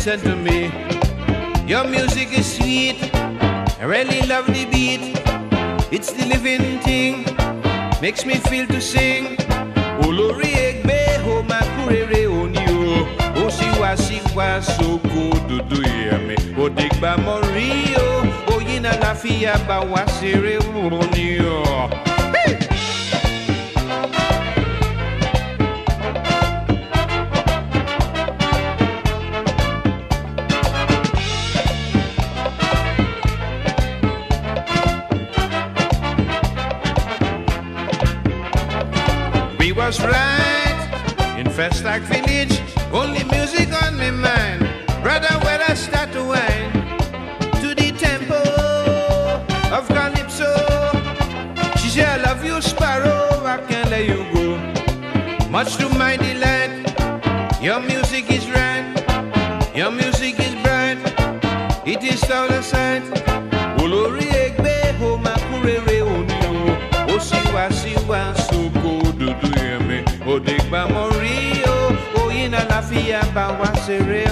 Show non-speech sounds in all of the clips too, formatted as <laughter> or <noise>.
said to me, Your music is sweet. I really love the beat. It's the living thing. Makes me feel to sing. Olórí ẹgbẹ́ o máa kúrèrè òní o. Wá sí wá sóko dúdú ìyàmì. Òdìgbà mọ̀ o. Oyin náà láfíà bá wá ṣeré òní o. bá wá ṣeré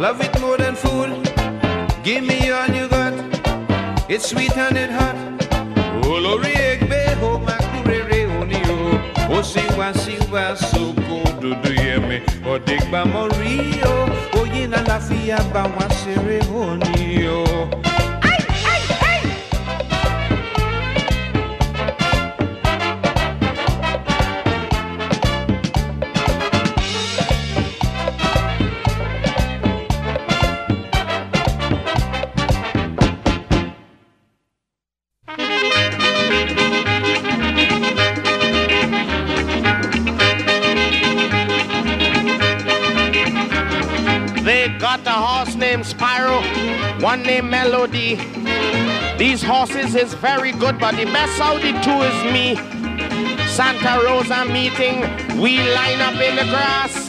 love it more than food. Give me all you got. It's sweet and it hot. Oh, Olórí ẹgbẹ́ ó oh, máa kúrèrè òní o. Oh, ó sì wá sí wá sóko dúdú yẹmi. Ọ̀dìgbà mọ̀ rí o. Oyin náà láfíà bá wá ṣeré òní o. Is very good, but the best out the two is me. Santa Rosa meeting, we line up in the grass.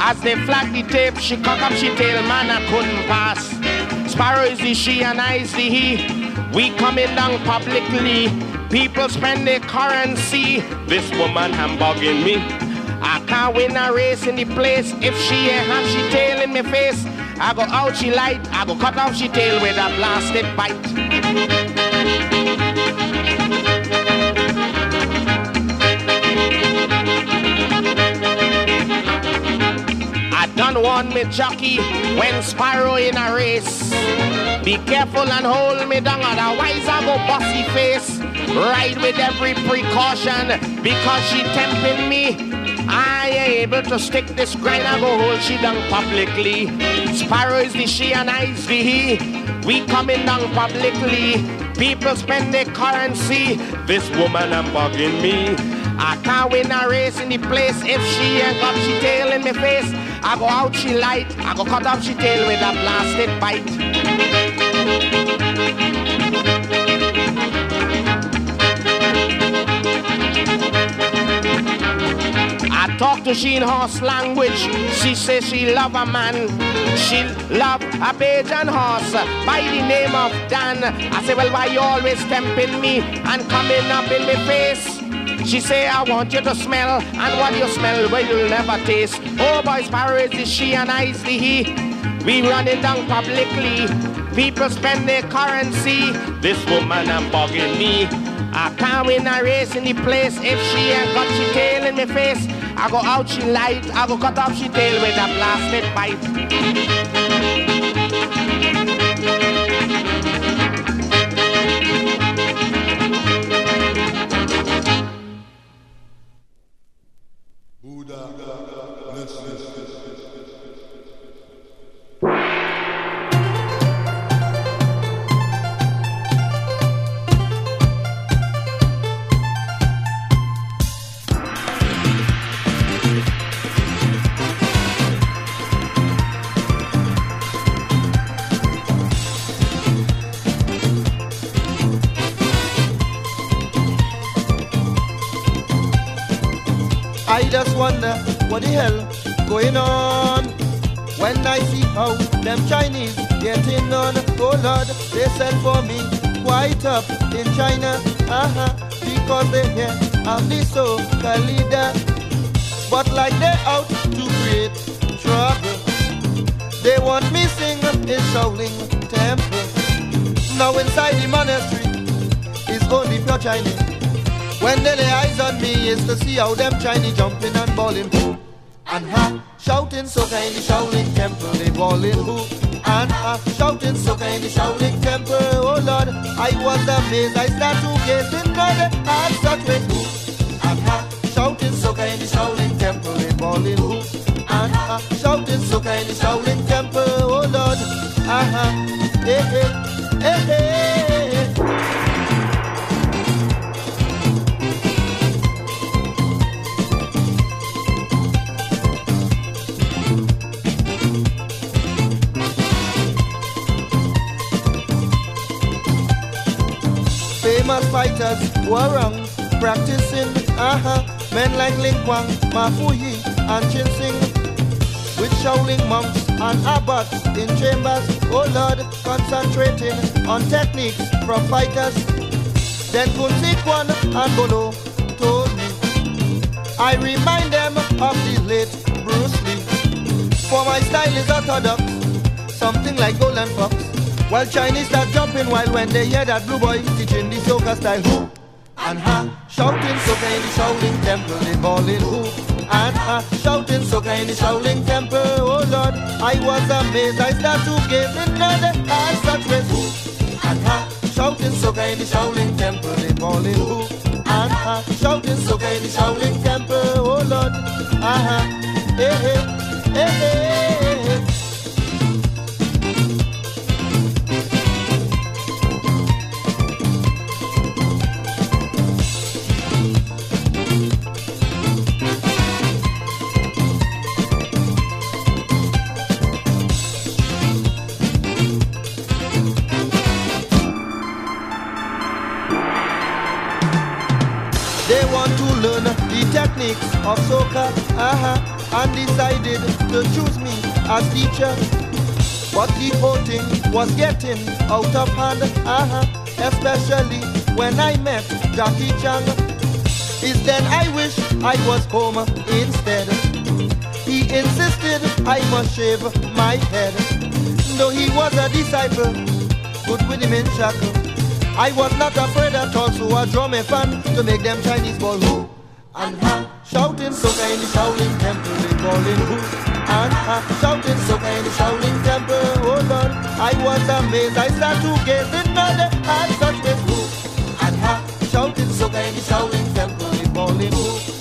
As they flag the tape, she cock up she tail, man, I couldn't pass. Sparrow is the she and I is the he. We coming down publicly. People spend their currency. This woman I'm bugging me. I can't win a race in the place if she ain't have she tail in my face. I go out she light, I go cut off she tail with a blasted bite. One me jockey when Sparrow in a race. Be careful and hold me down, otherwise I go bossy face. Ride with every precaution because she tempting me. I able to stick this grind, I go hold she down publicly. Sparrow is the she and is the he. We coming down publicly. People spend their currency. This woman I'm bugging me. I can't win a race in the place if she ain't got she tail in my face. I go out she light, I go cut off she tail with a blasted bite. To she horse language. She says she love a man. She love a Bajan horse by the name of Dan. I say, well, why you always tempting me and coming up in my face? She say, I want you to smell, and what you smell, well, you'll never taste. Oh, boys, Sparrow is she and I is the he. We run it down publicly. People spend their currency. This woman I'm bugging me. I can't win a race in the place if she ain't got she tail in my face. I go out she light, I go cut off she tail with a blasted bite. Wonder what the hell going on. When I see how them Chinese getting on, oh Lord, they sell for me quite up in China, uh-huh, because they hear I'm the soca leader. But like they're out to create trouble, they want me sing in Shaolin Temple. Now inside the monastery is only pure Chinese. When they lay eyes on me is to see how them Chinese jumping and balling and ha, shouting in the Shaolin Temple, they balling who and ha, shouting in the Shaolin Temple. Oh Lord, I was amazed. I start to gaze in God and such way who and ha, shouting in the Shaolin Temple, they balling who and ha, shouting in the Shaolin Temple. Oh Lord, ah ha, hey hey hey hey. Fighters are wrong, practicing, uh-huh, men like Ling Kwang, Ma Fu Yi, and Chin Sing, with Shaolin monks and abbots in chambers, oh Lord, concentrating on techniques from fighters. Then Kun Kwan and Bono told me, I remind them of the late Bruce Lee, for my style is orthodox, something like Golden Fox. While Chinese start jumping while when they hear that blue boy teaching the soca style who? And ha shouting soca in the Shaolin temple they balling who? And ha shouting soca in the Shaolin temple oh Lord I was amazed I start to in the eyes such ways who and ha shouting soca in the Shaolin temple they balling who? And ha shouting soca in the Shaolin temple oh Lord ah ha hey hey hey of soca, uh-huh, and decided to choose me as teacher. But the whole thing was getting out of hand, uh-huh, especially when I met Jackie Chan. Is then I wish I was home instead. He insisted I must shave my head. Though he was a disciple, good with him in shackle. I was not afraid at all, so I draw my fan to make them Chinese ball who and ha, shouting in the Shaolin Temple, they calling who and ha, shouting in the Shaolin Temple. Oh Lord, I was amazed. I start to gaze in the and such with who and ha, shouting in the Shaolin Temple, they calling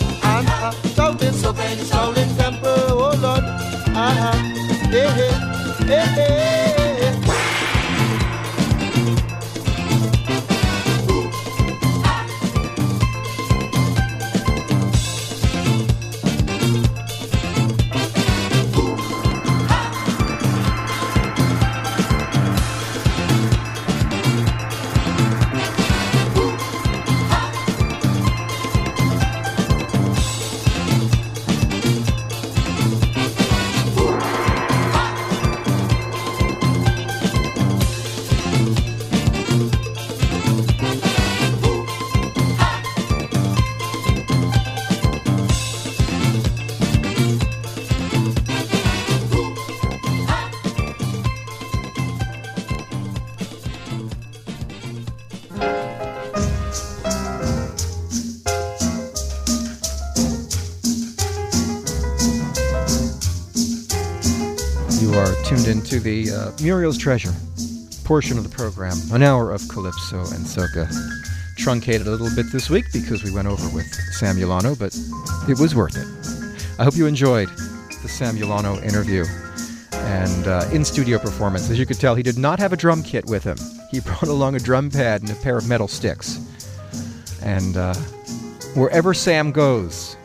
the uh, Muriel's Treasure portion of the program. An hour of Calypso and Soca. Truncated a little bit this week because we went over with Sam Ulano, but it was worth it. I hope you enjoyed the Sam Ulano interview and uh, in studio performance. As you could tell, he did not have a drum kit with him. He <laughs> brought along a drum pad and a pair of metal sticks. And uh, wherever Sam goes,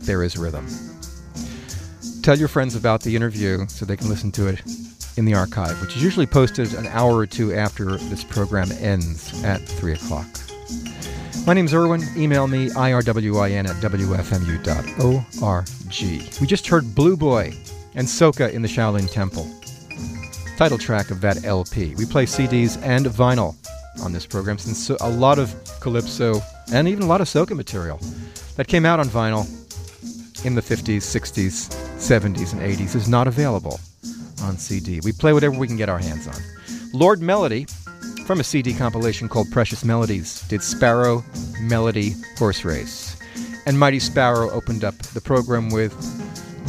there is rhythm. Tell your friends about the interview so they can listen to it in the archive, which is usually posted an hour or two after this program ends at 3 o'clock. My name's Irwin. Email me, irwin at wfmu.org. We just heard Blue Boy and Soca in the Shaolin Temple. Title track of that LP. We play CDs and vinyl on this program since a lot of calypso and even a lot of soca material that came out on vinyl in the 50s, 60s, 70s, and 80s is not available on CD. We play whatever we can get our hands on. Lord Melody, from a CD compilation called Precious Melodies, did Sparrow Melody Horse Race. And Mighty Sparrow opened up the program with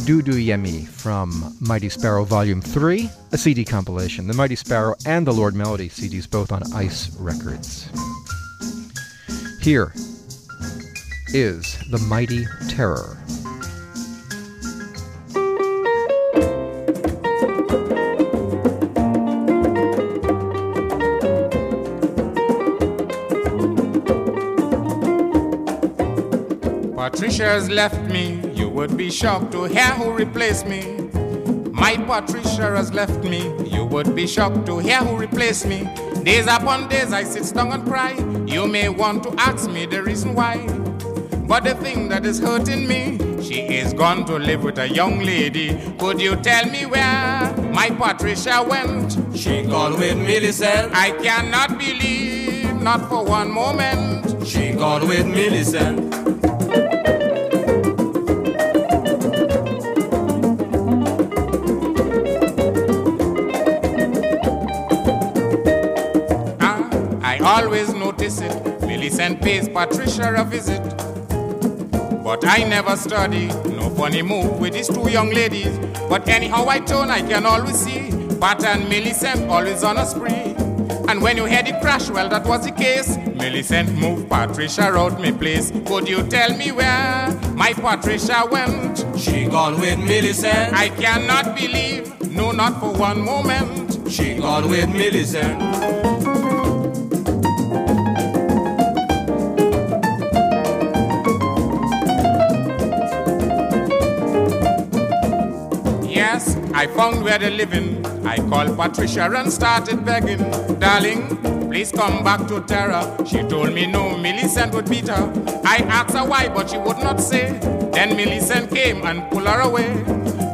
Dudu Yemi from Mighty Sparrow Volume 3, a CD compilation. The Mighty Sparrow and the Lord Melody CDs both on Ice Records. Here is The Mighty Terror. Patricia has left me, you would be shocked to hear who replaced me. My Patricia has left me, you would be shocked to hear who replaced me. Days upon days I sit down and cry. You may want to ask me the reason why. But the thing that is hurting me, she is gone to live with a young lady. Could you tell me where my Patricia went? She gone with Millicent. I cannot believe, not for one moment. She gone with Millicent. Millicent pays Patricia a visit. But I never study, no funny move with these two young ladies. But anyhow I turn, I can always see Pat and Millicent always on a spree. And when you hear the crash, well, that was the case. Millicent moved Patricia out my place. Could you tell me where my Patricia went? She gone with Millicent. I cannot believe, no, not for one moment. She gone with Millicent. I found where they're living. I called Patricia and started begging. Darling, please come back to Terror. She told me no, Millicent would beat her. I asked her why, but she would not say. Then Millicent came and pulled her away.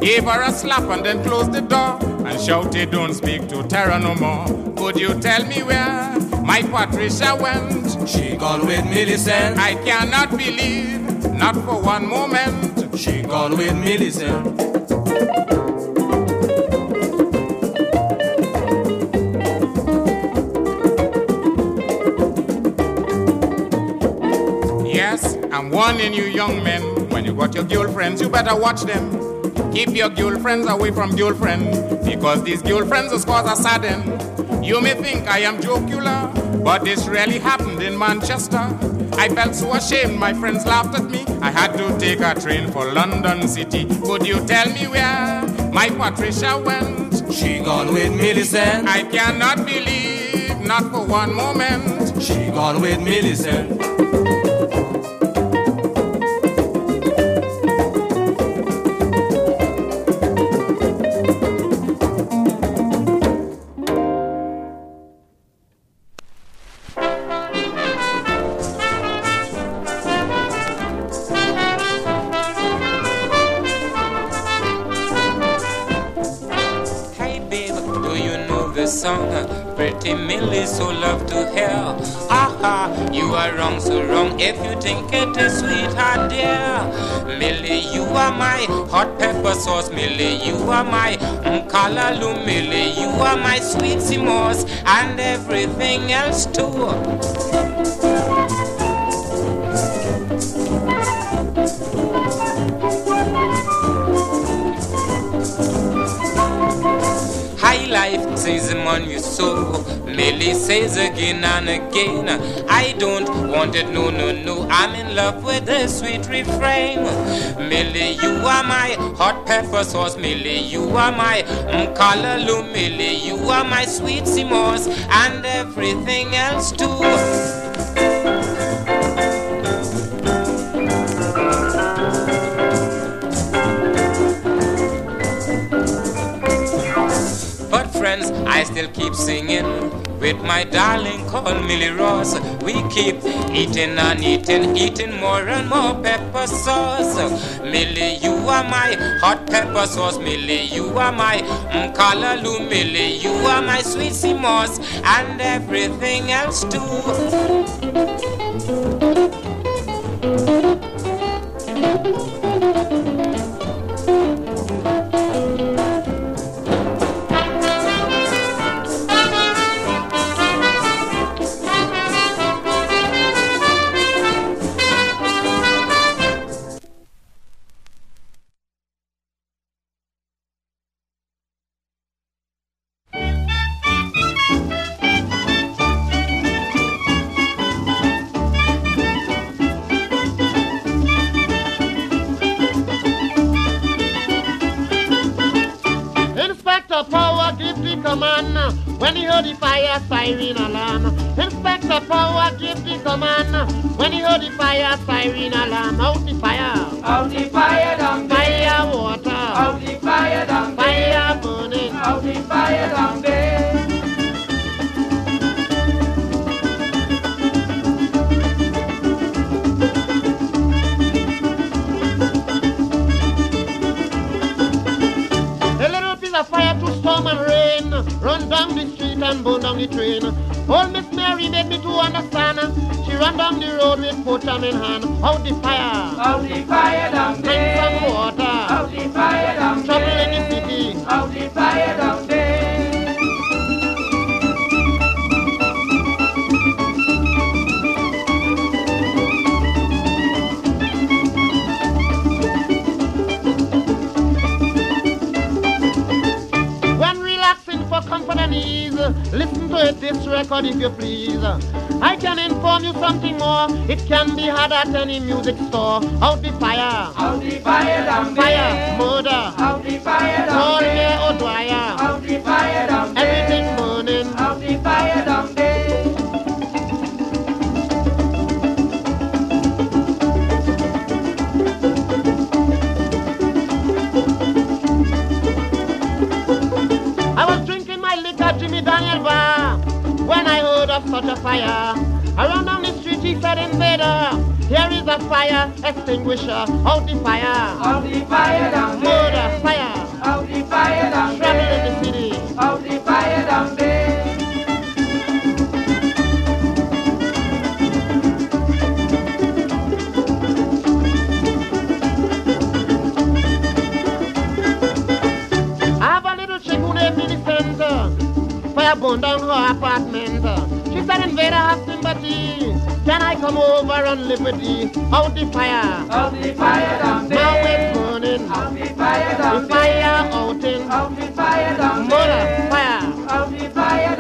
Gave her a slap and then closed the door. And shouted, don't speak to Terror no more. Could you tell me where my Patricia went? She gone with Millicent. I cannot believe, not for one moment. She gone with Millicent. I'm warning you, young men, when you got your girlfriends, you better watch them. Keep your girlfriends away from girlfriends, because these girlfriends will cause a sudden. You may think I am jocular, but this really happened in Manchester. I felt so ashamed, my friends laughed at me. I had to take a train for London City. Could you tell me where my Patricia went? She gone with Millicent. I cannot believe, not for one moment. She gone with Millicent. If you think it is sweetheart, ah, dear. Millie, you are my hot pepper sauce. Millie, you are my mm, mkalalu. Millie, you are my sweet simos and everything else too. Says the man you sow. Millie says again and again, I don't want it, no, no, no. I'm in love with the sweet refrain. Millie, you are my hot pepper sauce. Millie, you are my mkalalu. Millie, you are my sweet simos and everything else too. Still keep singing with my darling called Millie Ross. we keep eating and eating, eating more and more pepper sauce. Millie, you are my hot pepper sauce. Millie, you are my mkalalu. Millie, you are my sweet moss and everything else too. When he heard the fire, firing alarm, out the fire. Out the fire. tumble down the train. Old Miss Mary made me to understand. She ran down the road with potam in hand. Out the fire, out the fire down there. Drink some water, out the fire down there. Trouble in the city, out at any music store. Out the fire. Out the fire down Fire, murder. Out the fire down there. All O'Dwyer. Out the fire down Everything burning. Such a fire. Around down the street, he said, invader. Here is a fire extinguisher. Out the fire. Out the fire down there. Murder, fire. Out the fire down Trouble there. in the city. Out the fire down there. I have a little chick who named Millicent. Fire burned down her apartment. She said invader has sympathy. Can I come over on liberty? Out the fire. Out the fire down there. Now it's burning. Out the fire down the fire out in. Out the fire down there. fire. Out the fire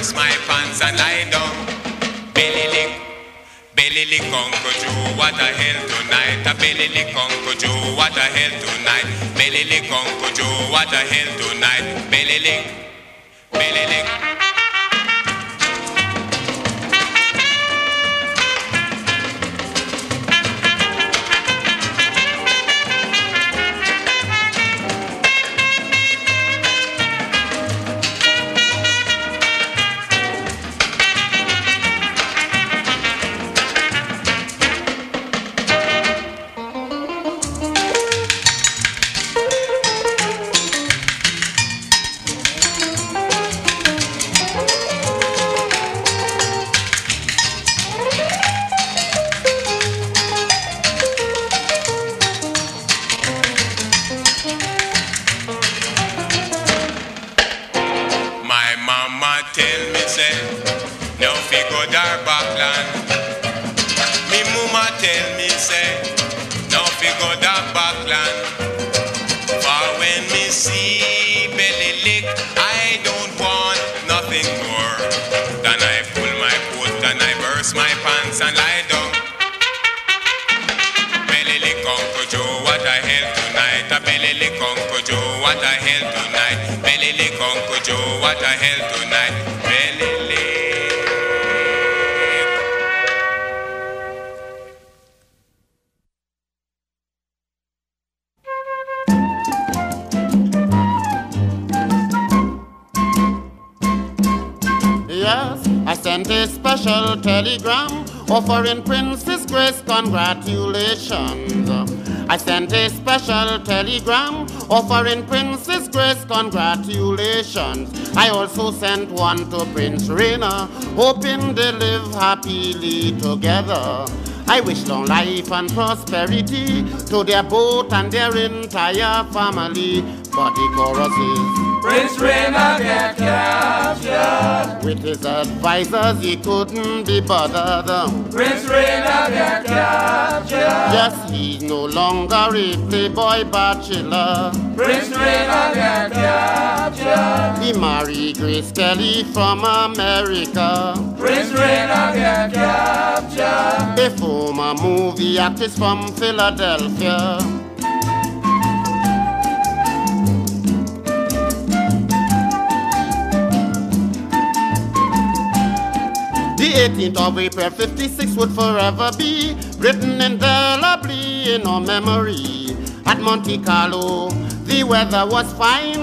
fix my pants and lie down. Belly lick, belly lick, Uncle Joe, what a hell tonight. A belly lick, Uncle Joe, what a hell tonight. Belly lick, Uncle Joe, what a hell tonight. Belly lick, belly lick. I sent a special telegram offering Princess Grace congratulations. I sent a special telegram offering Princess Grace congratulations. I also sent one to Prince Rainier, hoping they live happily together. I wish long life and prosperity to their boat and their entire family. But the chorus is Prince Rainier get captured. with his advisors, he couldn't be bothered. Prince Rainier get captured. Yes, he's no longer a playboy bachelor. Prince Rainier get captured. He married Grace Kelly from America. Prince Rainier get captured. A former movie actress from Philadelphia. The 18th of April 56 would forever be written indelibly in our memory. At Monte Carlo, the weather was fine.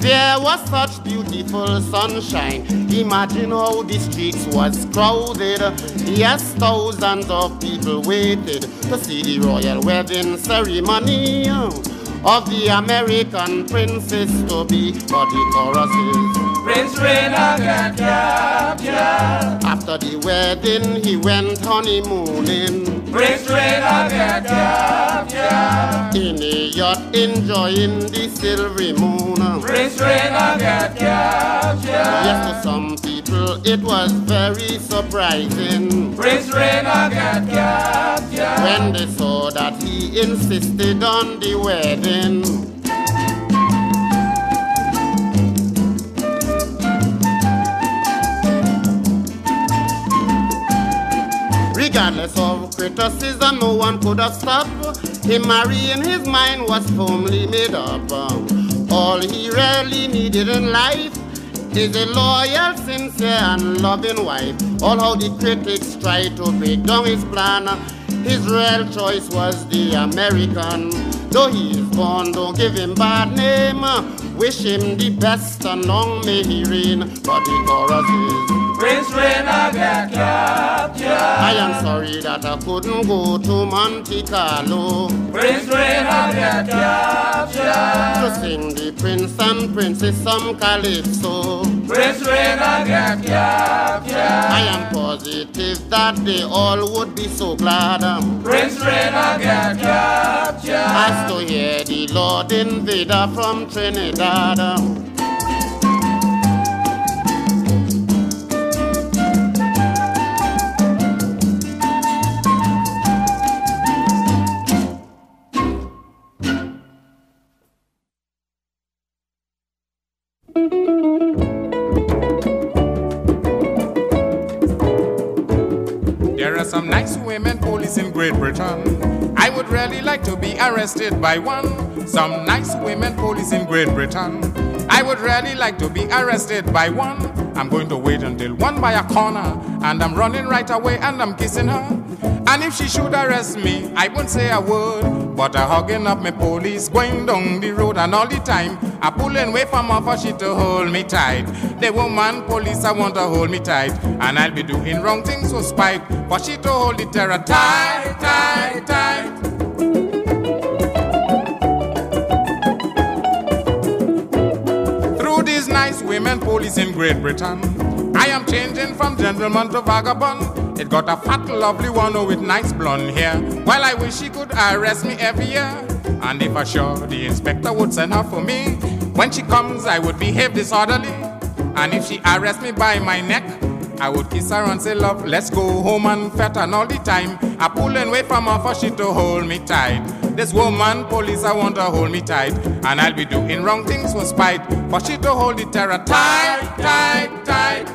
There was such beautiful sunshine. Imagine how the streets was crowded. Yes, thousands of people waited to see the royal wedding ceremony of the American princess to be. But the chorus is. Prince get captured. After the wedding, he went honeymooning Prince Rainier get captured. in a yacht, enjoying the silvery moon. Prince Rainier get captured. Yes, to some people it was very surprising Prince get captured. when they saw that he insisted on the wedding. Regardless of criticism, no one could have stopped him marrying. His mind was firmly made up. All he really needed in life is a loyal, sincere, and loving wife. All how the critics tried to break down his plan. His real choice was the American. Though he is born, don't give him bad name. Wish him the best and long may he reign. But the chorus is. Prince Rainier get captured. I am sorry that I couldn't go to Monte Carlo Prince Rainier get captured. to sing the prince and princess some calypso. Prince Rainier get captured. I am positive that they all would be so glad Prince Rainier get captured. as to hear the Lord invader from Trinidad. Some nice women police in Great Britain. I would really like to be arrested by one. Some nice women police in Great Britain. I would really like to be arrested by one. I'm going to wait until one by a corner, and I'm running right away and I'm kissing her. And if she should arrest me, I won't say a word, but I'm hugging up my police going down the road, and all the time I pulling away from her for she to hold me tight. The woman police I want to hold me tight, and I'll be doing wrong things for spite, for she to hold the terror tight, tight, tight. Through these nice women police in Great Britain, I am changing from gentleman to vagabond. It got a fat, lovely one with nice blonde hair. Well, I wish she could arrest me every year. And if I sure the inspector would send her for me, when she comes, I would behave disorderly. And if she arrests me by my neck, I would kiss her and say, Love, let's go home and fat and all the time. I pulling away from her for she to hold me tight. This woman, police, I want to hold me tight. And I'll be doing wrong things for spite. For she to hold the terror tight, tight, tight.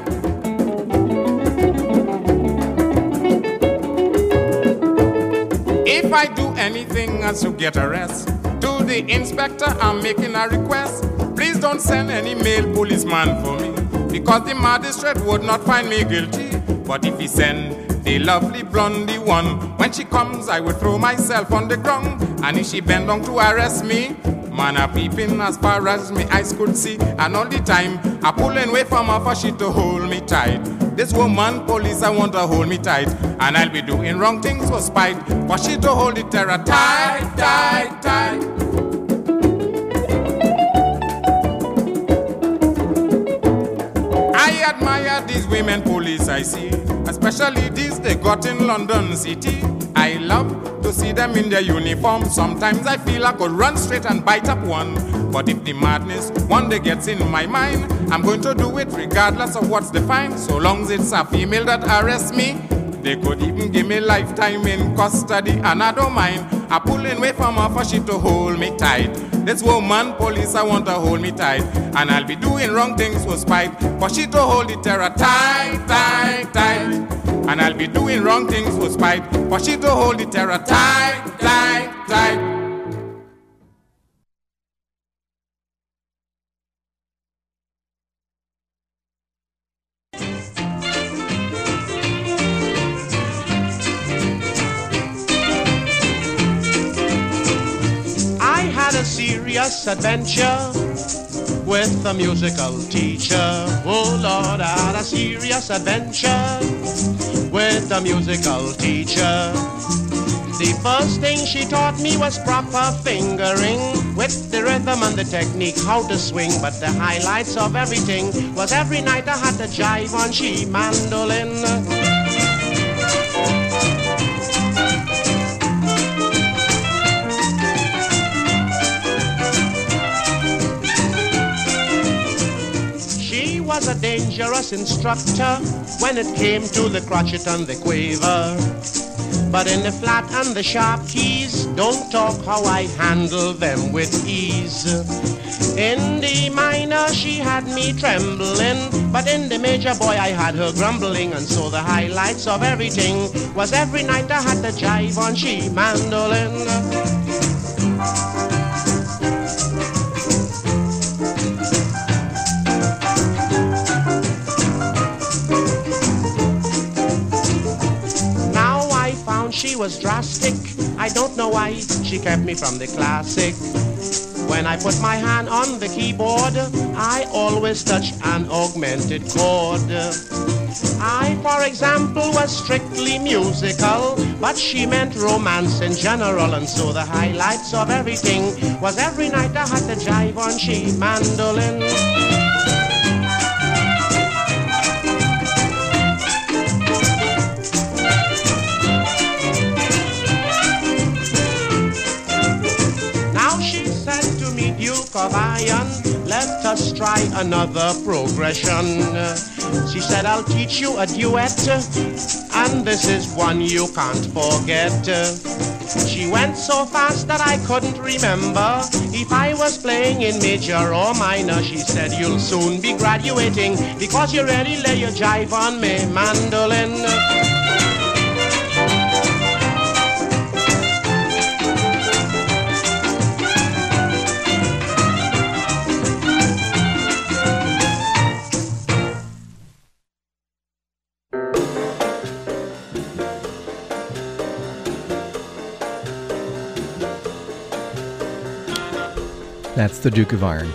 If I do anything as to get arrest, to the inspector I'm making a request. Please don't send any male policeman for me, because the magistrate would not find me guilty. But if he send the lovely blondie one, when she comes I will throw myself on the ground. And if she bend down to arrest me, man a peeping as far as me eyes could see. And all the time I pulling away from her for she to hold me tight. This woman, police, I want to hold me tight. And I'll be doing wrong things for spite. For she to hold the terror tight, tight, tight. I admire these women police I see, especially these they got in London City. I love to see them in their uniform. Sometimes I feel I could run straight and bite up one. But if the madness one day gets in my mind, I'm going to do it regardless of what's the fine. So long as it's a female that arrests me, they could even give me lifetime in custody, and I don't mind. I pulling away from her for she to hold me tight. This woman, police, I want to hold me tight. And I'll be doing wrong things for spite. For she to hold the terror tight, tight, tight. And I'll be doing wrong things for spite. For she to hold the terror tight, tight, tight. I had a serious adventure with a musical teacher. Oh Lord, a serious adventure with a musical teacher. The first thing she taught me was proper fingering with the rhythm and the technique, how to swing. But the highlights of everything was every night I had to jive on she mandolin. Was a dangerous instructor when it came to the crotchet and the quaver. But in the flat and the sharp keys, don't talk how I handle them with ease. In the minor, she had me trembling, but in the major, boy, I had her grumbling. And so the highlights of everything was every night I had to jive on she mandolin. Was drastic. I don't know why she kept me from the classic. When I put my hand on the keyboard, I always touch an augmented chord. I, for example, was strictly musical, but she meant romance in general, and so the highlights of everything was every night I had to jive on she mandolin. Of Iron, let us try another progression. She said, I'll teach you a duet, and this is one you can't forget. She went so fast that I couldn't remember if I was playing in major or minor. She said, You'll soon be graduating because you really lay your jive on me, mandolin. That's the Duke of Iron.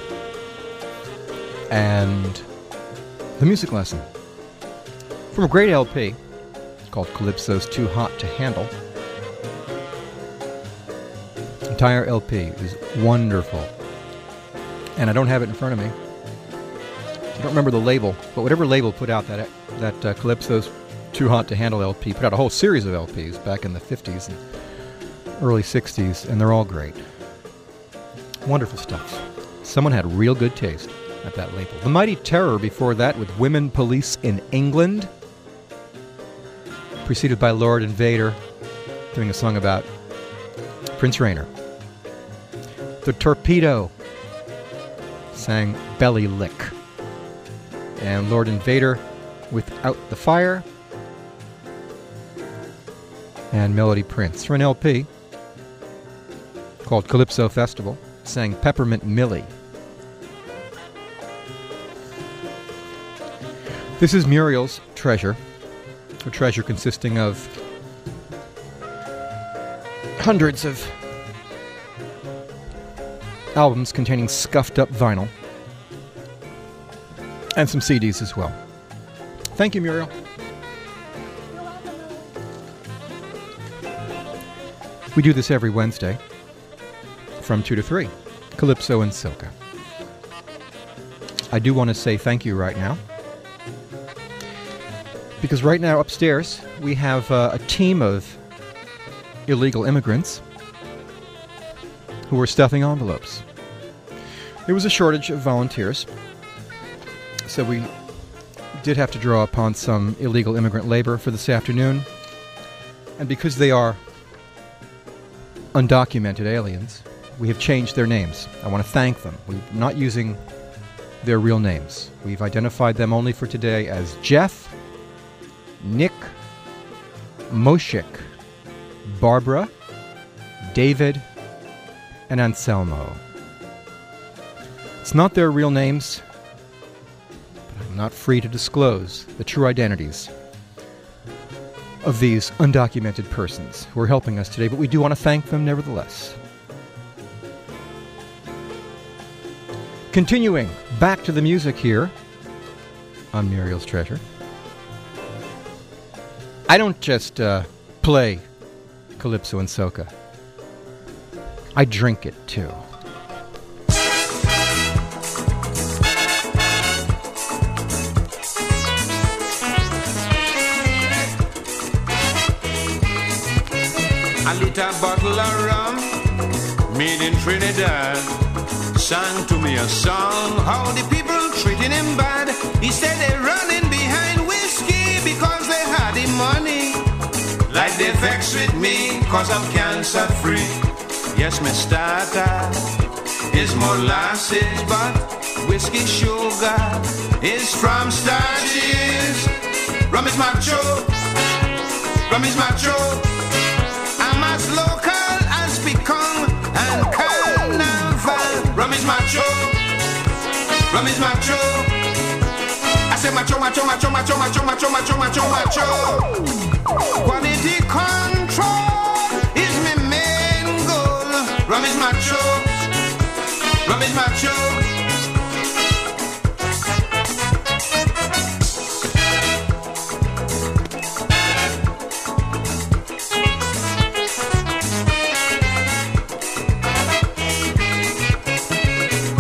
And the music lesson from a great LP called Calypso's Too Hot to Handle. Entire LP is wonderful. And I don't have it in front of me. I don't remember the label, but whatever label put out that that uh, Calypso's Too Hot to Handle LP put out a whole series of LPs back in the 50s and early 60s, and they're all great. Wonderful stuff. Someone had real good taste at that label. The Mighty Terror before that with Women Police in England. preceded by Lord Invader doing a song about Prince Rainier. The Torpedo sang Belly Lick. And Lord Invader Without the Fire. And Melody Prince for an LP called Calypso Festival sang Peppermint Milly. This is Muriel's treasure, a treasure consisting of hundreds of albums containing scuffed up vinyl and some CDs as well. Thank you, Muriel. We do this every Wednesday from 2 to 3, Calypso and Soca. I do want to say thank you right now because right now upstairs we have uh, a team of illegal immigrants who are stuffing envelopes. There was a shortage of volunteers, so we did have to draw upon some illegal immigrant labor for this afternoon. And because they are undocumented aliens, we have changed their names. I want to thank them. We're not using their real names. We've identified them only for today as Jeff, Nick, Moshik, Barbara, David, and Anselmo. It's not their real names, but I'm not free to disclose the true identities of these undocumented persons who are helping us today, but we do want to thank them nevertheless. Continuing back to the music here on Muriel's Treasure. I don't just uh, play calypso and soca. I drink it too. A little bottle of rum made in Trinidad sang to me a song how the people treating him bad. He said they're running behind whiskey because they had the money. Like they vex with me cause I'm cancer free. Yes, my starter is molasses, but whiskey sugar is from starches. Rum is macho, rum is macho. Macho, rum is macho. I say macho, macho, macho, macho, macho, macho, macho, macho, macho. Quality control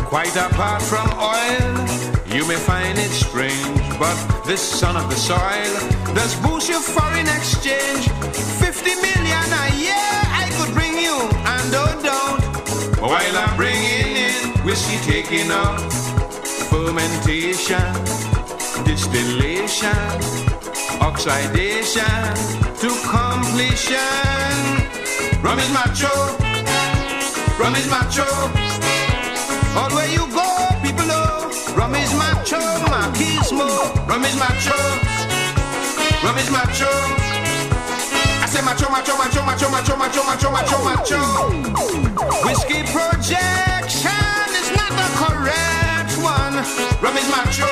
Quite apart from oil, you may find it strange, but this son of the soil does boost your foreign exchange. 50 million a year I could bring you, and oh, don't. While I'm bringing in whiskey, taking up fermentation, distillation, oxidation to completion. Rum is macho, rum is macho. All where you go, people know rum is macho, machismo. Rum is my macho, rum is macho. I say macho, macho, macho, macho, macho, macho, macho, macho, macho. Whiskey projection is not the correct one. Rum is macho,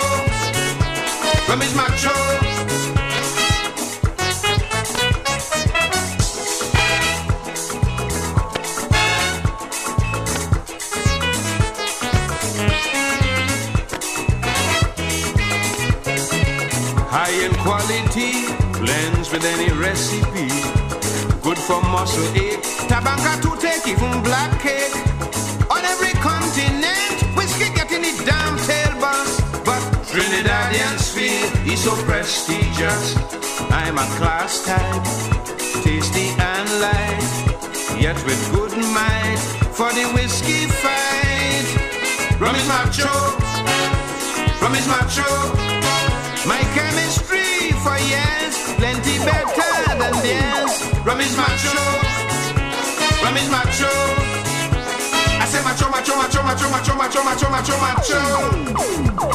rum is macho. Quality, blends with any recipe. Good for muscle ache, tabanka to take, even black cake. On every continent, whiskey getting it damn tail boss. But Trinidadian feel is so prestigious. I'm a class type, tasty and light, yet with good might for the whiskey fight. Rum is macho, rum is macho. My chemistry for years, plenty better and beers. Rum is macho. Rum is macho. I say macho, macho, macho, macho, macho, macho, macho, macho, macho.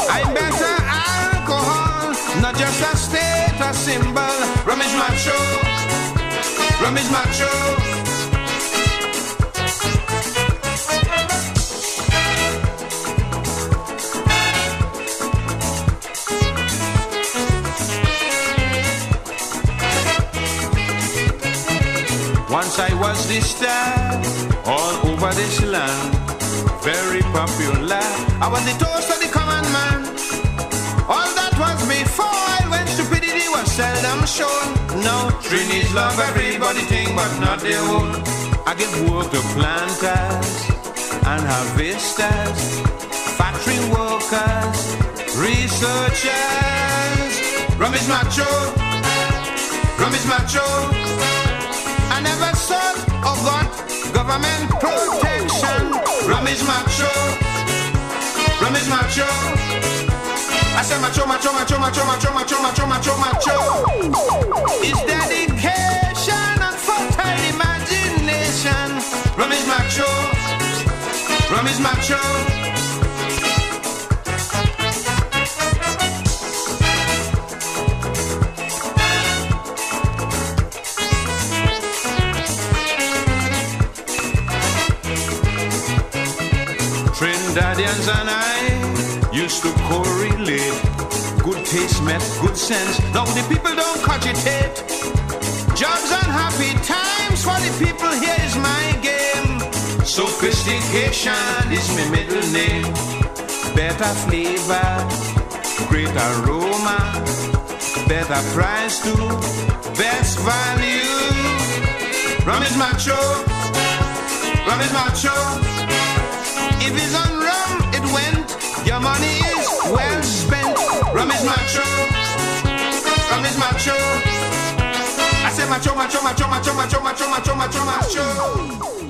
I'm better alcohol, not just a status symbol. Rum is macho. Rum is macho. The all over this land, very popular. I was the toast of the common man. All that was before when stupidity was seldom shown. No, Trinity's love everybody think, but not their own. I give work to planters and harvesters, factory workers, researchers. Rum is macho, rum is macho I never sought or got government protection. Rum is macho. Rum is macho. I say macho, macho, macho, macho, macho, macho, macho, macho, macho. It's dedication and fertile imagination. Rum is macho. Rum is macho. Daddians and I used to correlate. Good taste met good sense. Now the people don't cogitate. Jobs and happy times for the people. Here is my game. Sophistication is my middle name. Better flavor, great aroma, better price too, best value. Rum is macho, rum is macho. If it's it went. Your money is well spent. Rum is macho. Rum is macho. I say macho, macho, macho, macho, macho, macho, macho, macho, macho.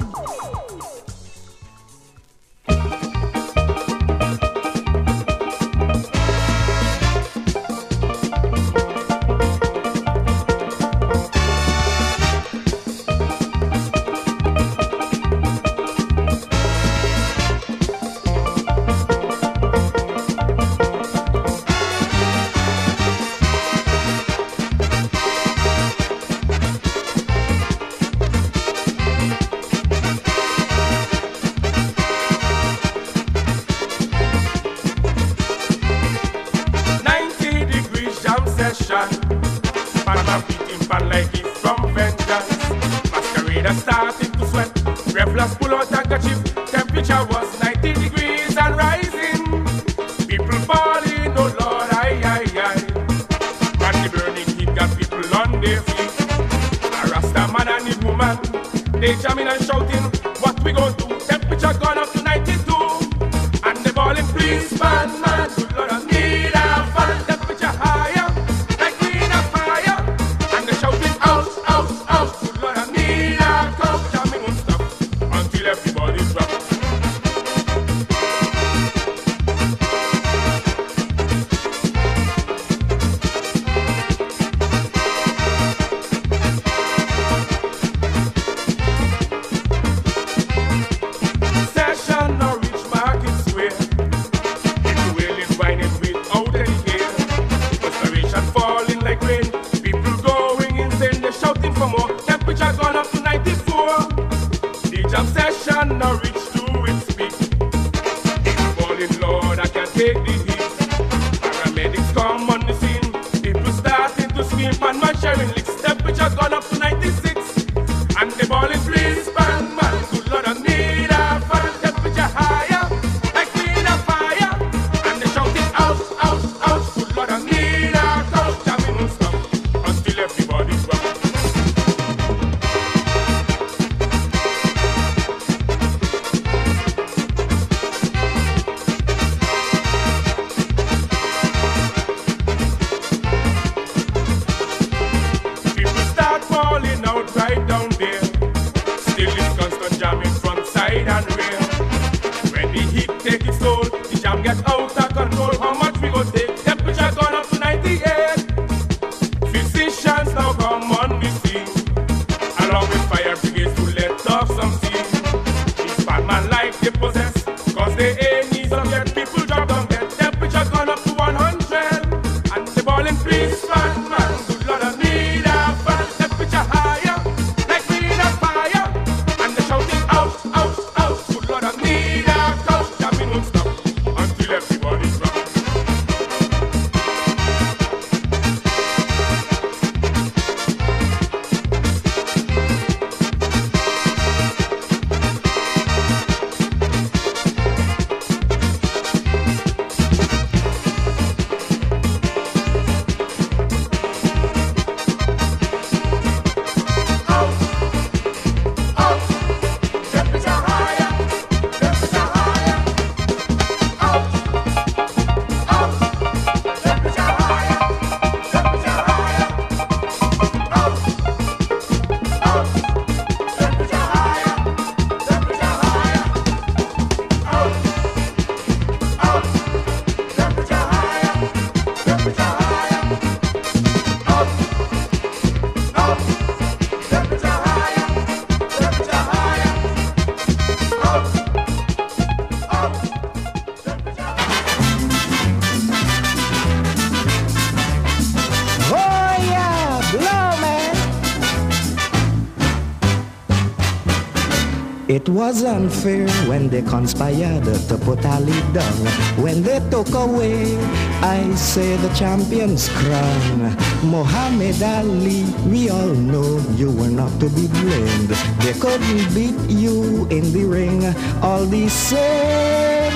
It was unfair when they conspired to put Ali down. When they took away, I say the champion's crown. Muhammad Ali, we all know you were not to be blamed. They couldn't beat you in the ring all the same.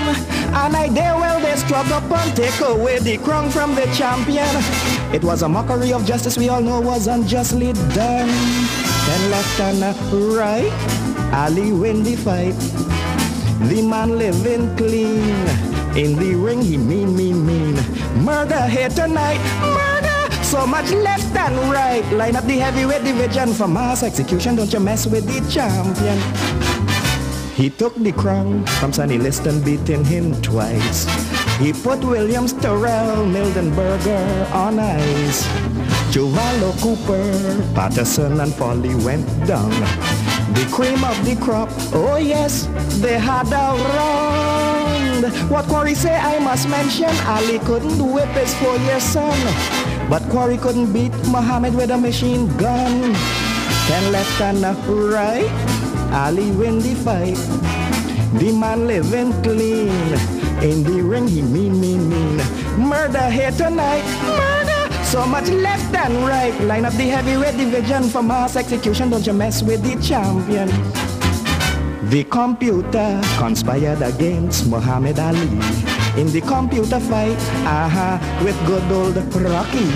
And I dare well they struck up and take away the crown from the champion. It was a mockery of justice we all know was unjustly done. Then left and right Ali win the fight. The man living clean. In the ring he mean, mean, mean. Murder here tonight. Murder. So much left and right. Line up the heavyweight division for mass execution. Don't you mess with the champion. He took the crown from Sonny Liston, beating him twice. He put Williams, Terrell, Mildenberger on ice. Chuvalo Cooper, Patterson, and Folley went down. The cream of the crop, oh yes, they had a round. What Quarry say I must mention, Ali couldn't whip his four-year son. But Quarry couldn't beat Muhammad with a machine gun. Ten left and a right, Ali win the fight. The man living clean. In the ring he mean, mean, mean. Murder here tonight. So much left and right. Line up the heavyweight division for mass execution. Don't you mess with the champion. The computer conspired against Muhammad Ali. In the computer fight, aha, with good old Rocky.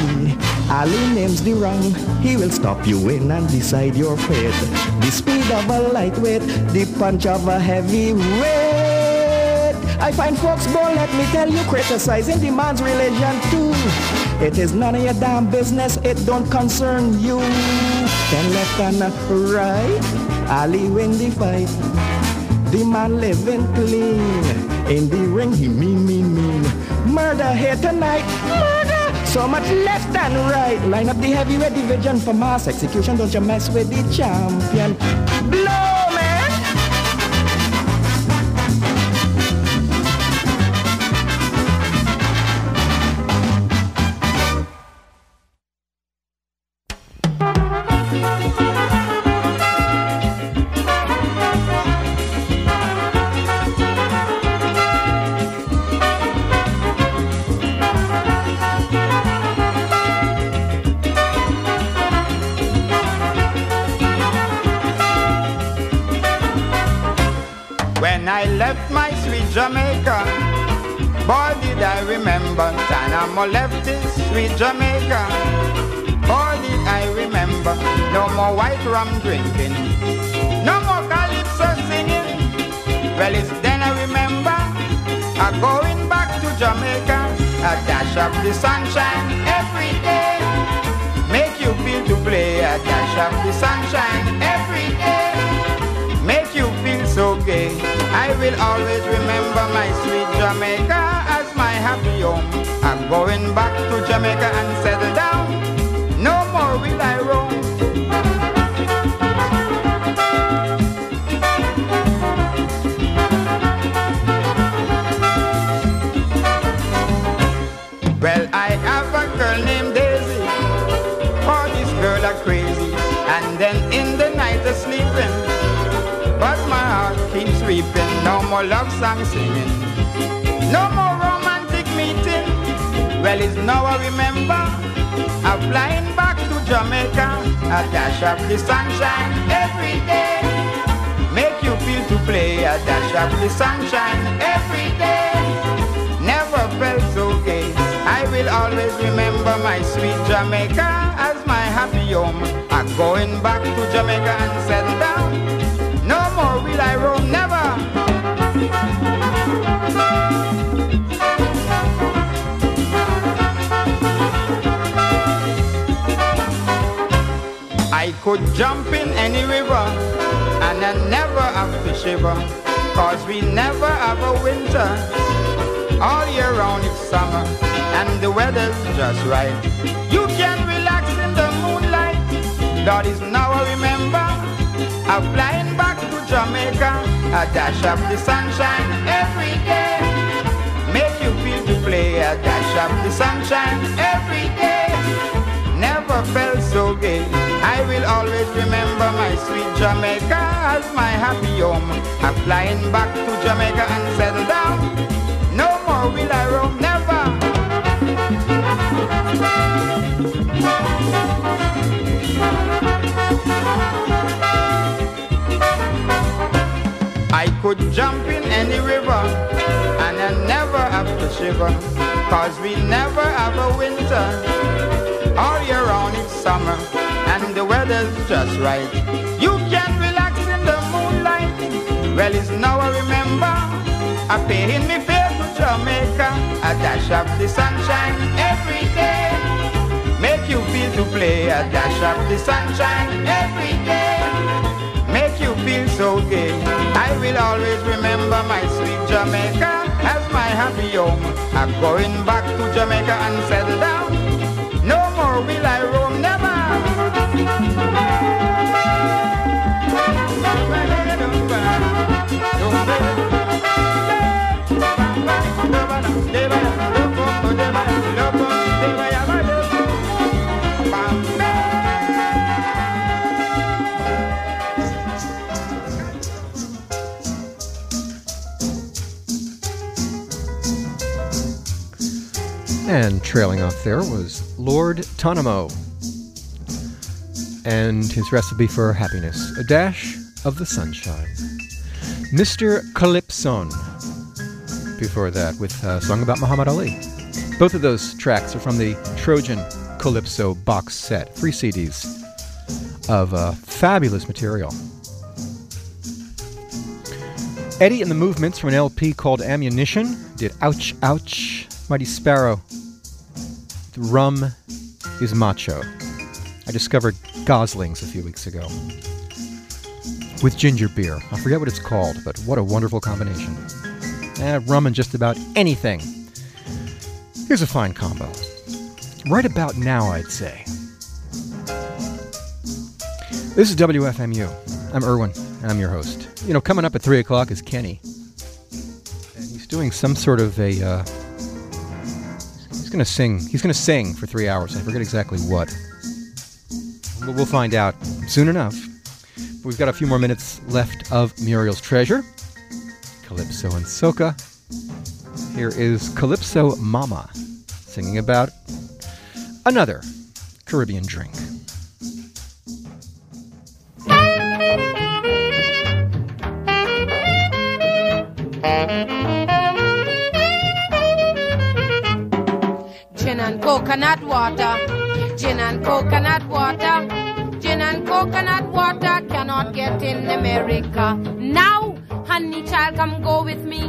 Ali names the wrong, he will stop you in and decide your fate. The speed of a lightweight, the punch of a heavyweight. I find folks born, let me tell you, criticizing the man's religion too. It is none of your damn business, it don't concern you. Then left and right, Ali win the fight. The man living clean. In the ring, he mean, mean, mean. Murder here tonight, murder. So much left and right. Line up the heavyweight division for mass execution. Don't you mess with the champion. Jamaica. Boy, did I remember Tanamo left this sweet Jamaica. Boy, did I remember no more white rum drinking, no more calypso singing. Well, it's then I remember I going back to Jamaica. A dash of the sunshine every day. Make you feel to play a dash of the sunshine will always remember my sweet Jamaica as my happy home. I'm going back to Jamaica and settle down. No more will I roam. More love song singing, no more romantic meeting. Well, it's now I remember, I'm flying back to Jamaica, a dash of the sunshine every day. Make you feel to play, a dash of the sunshine every day. Never felt so gay. I will always remember my sweet Jamaica as my happy home. I'm going back to Jamaica and settle down. No more will I roam, never. I could jump in any river and I never have to shiver. Cause we never have a winter. All year round it's summer and the weather's just right. You can relax in the moonlight. That is now I remember. I'm flying back to Jamaica. A dash of the sunshine every day. Make you feel to play. A dash of the sunshine every day. Never felt so gay. I will always remember my sweet Jamaica as my happy home. I'm flying back to Jamaica and settle down. No more will I roam, never. I could jump in any river and I never have to shiver. Cause we never have a winter. All year round it's summer and the weather's just right. You can relax in the moonlight. Well, it's now I remember. I pay in me fare to Jamaica. A dash of the sunshine every day. Make you feel to play. A dash of the sunshine every day. Feel so gay. I will always remember my sweet Jamaica as my happy home. I'm going back to Jamaica and settle down. No more will I roam, And trailing off there was Lord Tanamo and his recipe for happiness a dash of the sunshine. Mr. Calypson, before that, with a song about Muhammad Ali. Both of those tracks are from the Trojan Calypso box set, three CDs of uh, fabulous material. Eddie and the Movements from an LP called Ammunition did Ouch Ouch, Mighty Sparrow. Rum is macho. I discovered Goslings a few weeks ago with ginger beer. I forget what it's called, but what a wonderful combination. Eh, rum and just about anything. Here's a fine combo. Right about now, I'd say. This is WFMU. I'm Irwin, and I'm your host. You know, coming up at 3 o'clock is Kenny. And he's doing some sort of a. Uh, he's to sing. He's to sing for three hours. I forget exactly what. But we'll find out soon enough. We've got a few more minutes left of Muriel's Treasure. Calypso and Soca. Here is Calypso Mama singing about another Caribbean drink. Coconut water, gin and coconut water, gin and coconut water cannot get in America. Now, honey child, come go with me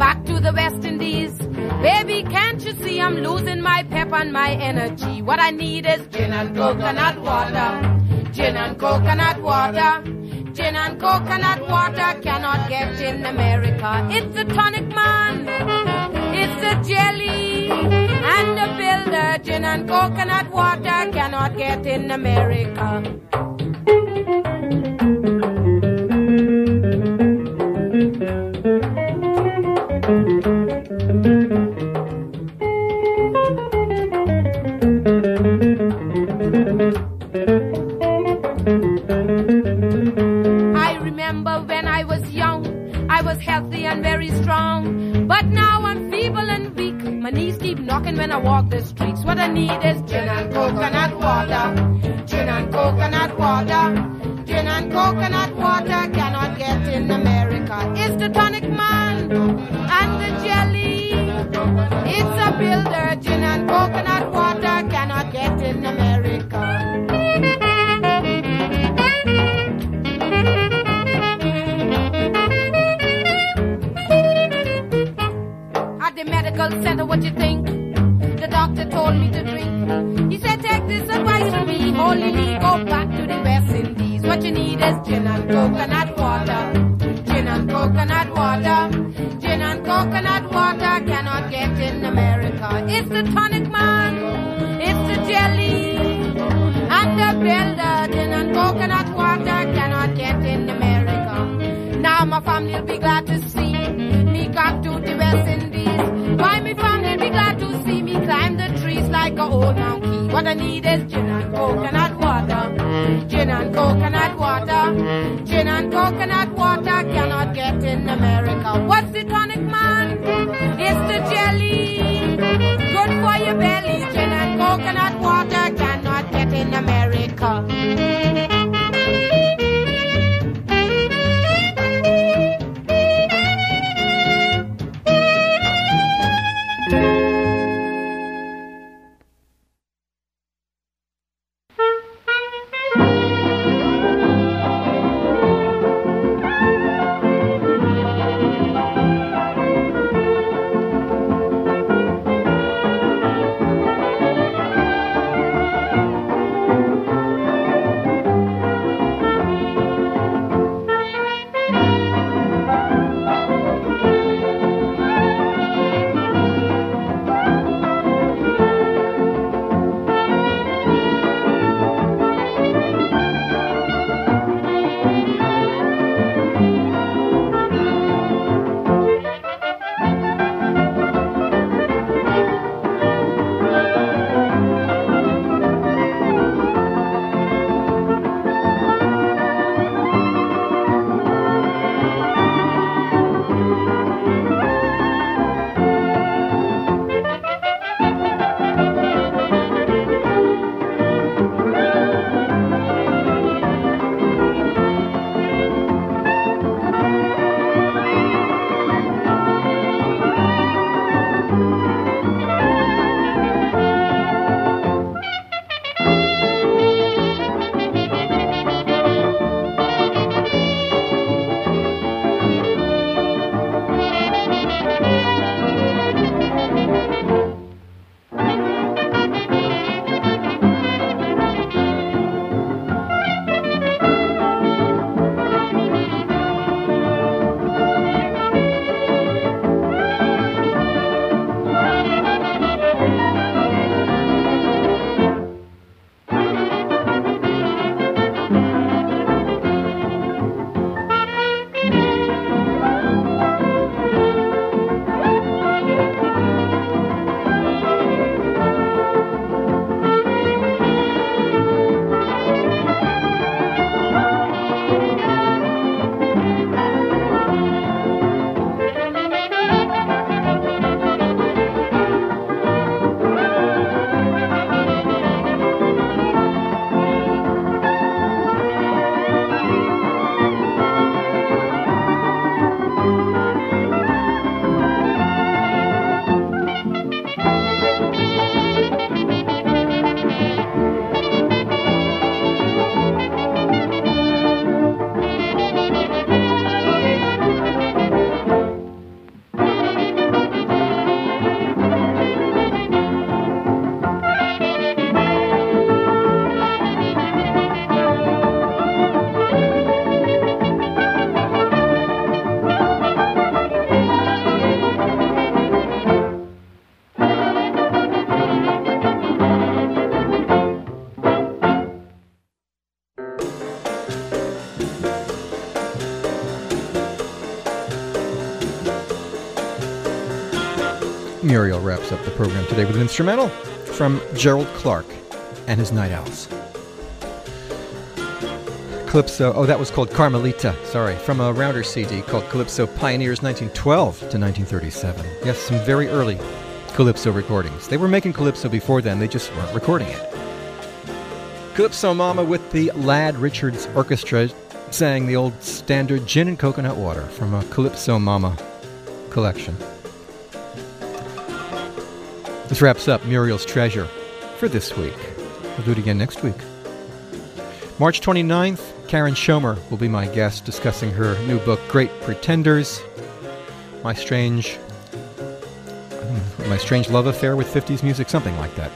back to the West Indies. Baby, can't you see I'm losing my pep and my energy? What I need is gin and coconut water, gin and coconut water. Gin and coconut water cannot get in America. It's a tonic, man. It's a jelly and a builder. Gin and coconut water cannot get in America. What I need is gin and coconut water. Gin and coconut water. Gin and coconut water cannot get in America. What's the tonic, man? It's the jelly. Good for your belly. Gin and coconut water cannot get in America. Muriel wraps up the program today with an instrumental from Gerald Clark and his Night Owls. Calypso, oh, that was called Carmelita, sorry, from a rounder CD called Calypso Pioneers 1912 to 1937. Yes, some very early Calypso recordings. They were making Calypso before then, they just weren't recording it. Calypso Mama with the Lad Richards Orchestra sang the old standard Gin and Coconut Water from a Calypso Mama collection. This wraps up Muriel's Treasure for this week. We'll do it again next week. March 29th, Karen Schoemer will be my guest discussing her new book, Great Pretenders My Strange. My Strange Love Affair with 50s Music, something like that.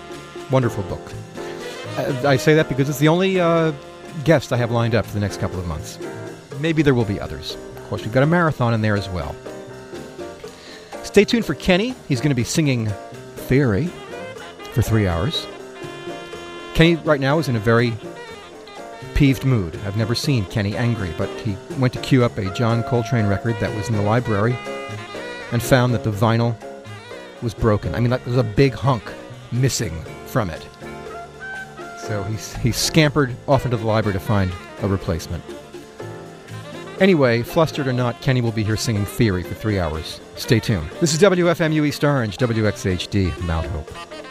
Wonderful book. Uh, I say that because it's the only uh, guest I have lined up for the next couple of months. Maybe there will be others. Of course, we've got a marathon in there as well. Stay tuned for Kenny. He's going to be singing Theory for three hours. Kenny, right now, is in a very peeved mood. I've never seen Kenny angry, but he went to queue up a John Coltrane record that was in the library and found that the vinyl was broken. I mean, like, there's a big hunk missing from it. So he, he scampered off into the library to find a replacement. Anyway, flustered or not, Kenny will be here singing Theory for three hours. Stay tuned. This is WFMU East Orange, WXHD, Mount Hope.